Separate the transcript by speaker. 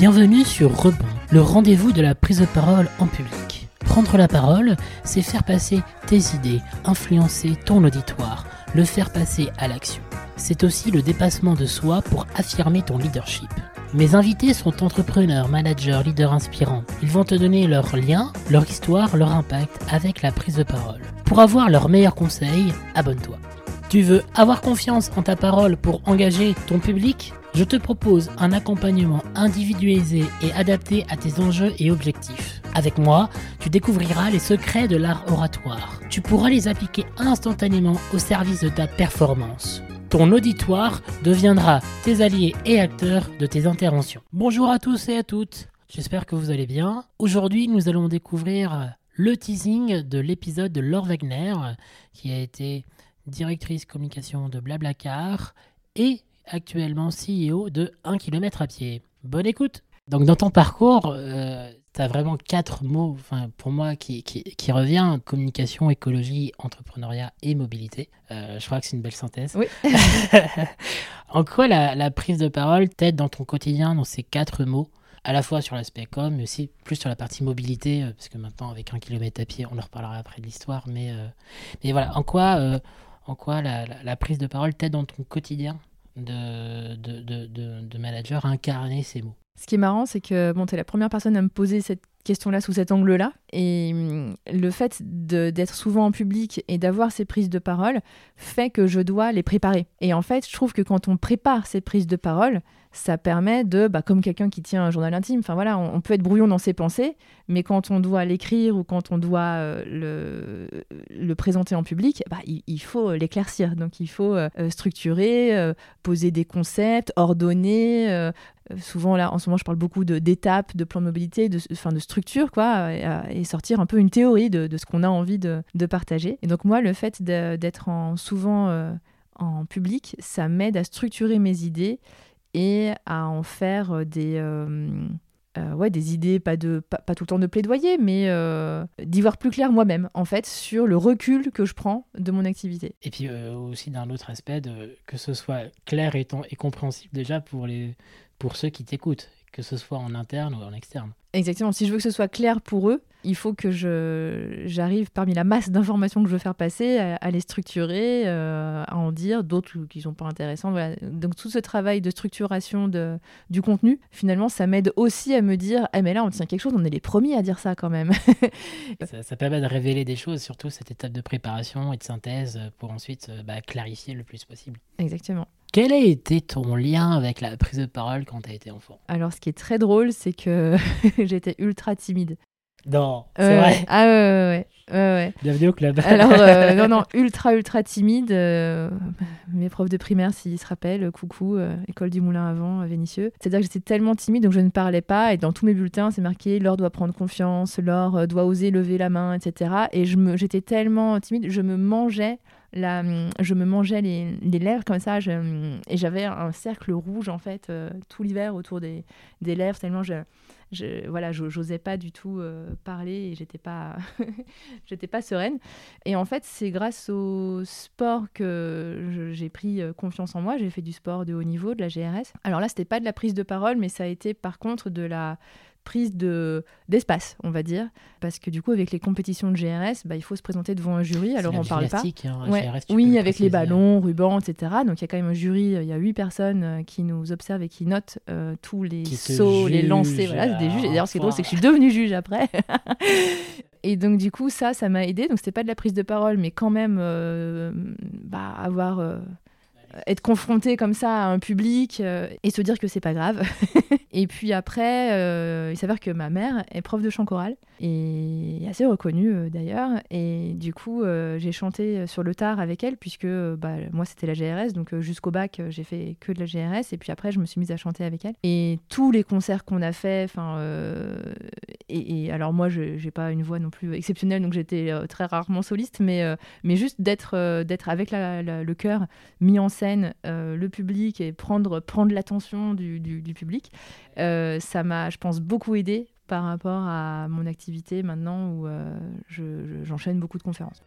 Speaker 1: Bienvenue sur Rebond, le rendez-vous de la prise de parole en public. Prendre la parole, c'est faire passer tes idées, influencer ton auditoire, le faire passer à l'action. C'est aussi le dépassement de soi pour affirmer ton leadership. Mes invités sont entrepreneurs, managers, leaders inspirants. Ils vont te donner leurs liens, leur histoire, leur impact avec la prise de parole. Pour avoir leurs meilleurs conseils, abonne-toi. Tu veux avoir confiance en ta parole pour engager ton public? Je te propose un accompagnement individualisé et adapté à tes enjeux et objectifs. Avec moi, tu découvriras les secrets de l'art oratoire. Tu pourras les appliquer instantanément au service de ta performance. Ton auditoire deviendra tes alliés et acteurs de tes interventions. Bonjour à tous et à toutes, j'espère que vous allez bien. Aujourd'hui, nous allons découvrir le teasing de l'épisode de Laure Wagner, qui a été directrice communication de Blablacar et actuellement CEO de 1 km à pied. Bonne écoute Donc dans ton parcours, euh, tu as vraiment quatre mots enfin, pour moi qui, qui, qui revient, communication, écologie, entrepreneuriat et mobilité. Euh, je crois que c'est une belle synthèse.
Speaker 2: Oui.
Speaker 1: en quoi la, la prise de parole t'aide dans ton quotidien dans ces quatre mots à la fois sur l'aspect com, mais aussi plus sur la partie mobilité, euh, parce que maintenant, avec un kilomètre à pied, on en reparlera après de l'histoire. Mais, euh, mais voilà, en quoi, en quoi la, prise de parole t'aide dans ton quotidien de, manager à incarner ces mots?
Speaker 2: Ce qui est marrant, c'est que bon, tu es la première personne à me poser cette question-là sous cet angle-là. Et hum, le fait d'être souvent en public et d'avoir ces prises de parole fait que je dois les préparer. Et en fait, je trouve que quand on prépare ces prises de parole, ça permet de, bah, comme quelqu'un qui tient un journal intime, enfin voilà, on, on peut être brouillon dans ses pensées, mais quand on doit l'écrire ou quand on doit euh, le, le présenter en public, bah, il, faut l'éclaircir. Donc il faut euh, structurer, euh, poser des concepts, ordonner. euh, euh, souvent là, en ce moment, je parle beaucoup de- d'étapes, de, plans de mobilité, de, enfin, de structure, quoi, et, euh, sortir un peu une théorie de, de ce qu'on a envie de, de partager. Et donc moi, le fait de- d'être en, souvent euh, en public, ça m'aide à structurer mes idées et à en faire euh, des, euh, ouais, des idées, pas, de, pas, tout le temps de plaidoyer, mais euh, d'y voir plus clair moi-même, en fait, sur le recul que je prends de mon activité.
Speaker 1: Et puis euh, aussi d'un autre aspect, de, que ce soit clair et, et compréhensible déjà pour, les, pour ceux qui t'écoutent, que ce soit en interne ou en externe.
Speaker 2: Exactement. Si je veux que ce soit clair pour eux, il faut que je j'arrive parmi la masse d'informations que je veux faire passer à, à les structurer, euh, à en dire d'autres qui sont pas intéressantes. Voilà. Donc tout ce travail de structuration de, du contenu, finalement, ça m'aide aussi à me dire, ah mais là on tient quelque chose, on est les premiers à dire ça quand même.
Speaker 1: Ça, ça permet de révéler des choses, surtout cette étape de préparation et de synthèse pour ensuite euh, bah, clarifier le plus possible.
Speaker 2: Exactement.
Speaker 1: Quel a été ton lien avec la prise de parole quand tu as été enfant?
Speaker 2: Alors ce qui est très drôle, c'est que j'étais ultra timide.
Speaker 1: Non, c'est
Speaker 2: Euh,
Speaker 1: vrai.
Speaker 2: Ah ouais, ouais, ouais.
Speaker 1: Bienvenue au club.
Speaker 2: Alors, euh, non, non, ultra, ultra timide. euh, mes profs de primaire, s'ils se rappellent, coucou, euh, école du Moulin avant, Vénissieux. C'est-à-dire que j'étais tellement timide, donc je ne parlais pas. Et dans tous mes bulletins, c'est marqué Laure doit prendre confiance, Laure doit oser lever la main, etc. Et j'étais tellement timide, je me mangeais. La, je me mangeais les, lèvres comme ça et j'avais un cercle rouge en fait euh, tout l'hiver autour des, lèvres tellement je, je voilà j'osais pas du tout euh, parler et j'étais pas j'étais pas sereine et en fait, c'est grâce au sport que j'ai pris euh, confiance en moi. J'ai fait du sport de haut niveau, de la GRS. Alors là, c'était pas de la prise de parole, mais ça a été par contre de la prise de d'espace, on va dire, parce que du coup, avec les compétitions de GRS, bah, il faut se présenter devant un jury. Alors on parle pas.
Speaker 1: Hein,
Speaker 2: Ouais.
Speaker 1: GRS,
Speaker 2: Oui, avec les
Speaker 1: préciser.
Speaker 2: ballons, rubans, etc. Donc il y a quand même un jury, euh, il y a huit personnes euh, qui nous observent et qui notent euh, tous les
Speaker 1: Qui
Speaker 2: sauts, les lancers. Voilà, c'est des juges. Et d'ailleurs, ce qui est drôle, c'est que je suis devenue juge après. Et donc du coup, ça, ça m'a aidé. Donc c'était pas de la prise de parole, mais quand même euh, bah, avoir euh, être confronté comme ça à un public euh, et se dire que c'est pas grave. et puis après, euh, il s'avère que ma mère est prof de chant choral et assez reconnue euh, d'ailleurs. Et du coup, euh, j'ai chanté sur le tard avec elle puisque euh, bah, moi c'était la GRS, donc euh, jusqu'au bac euh, j'ai fait que de la GRS et puis après je me suis mise à chanter avec elle. Et tous les concerts qu'on a fait, enfin, euh, et, alors moi j'ai pas une voix non plus exceptionnelle, donc j'étais euh, très rarement soliste, mais euh, mais juste d'être euh, d'être avec le cœur mis en scène, euh, le public et prendre prendre l'attention du, du- public, euh, ça m'a, je pense, beaucoup aidé par rapport à mon activité maintenant où euh, je- je- j'enchaîne beaucoup de conférences.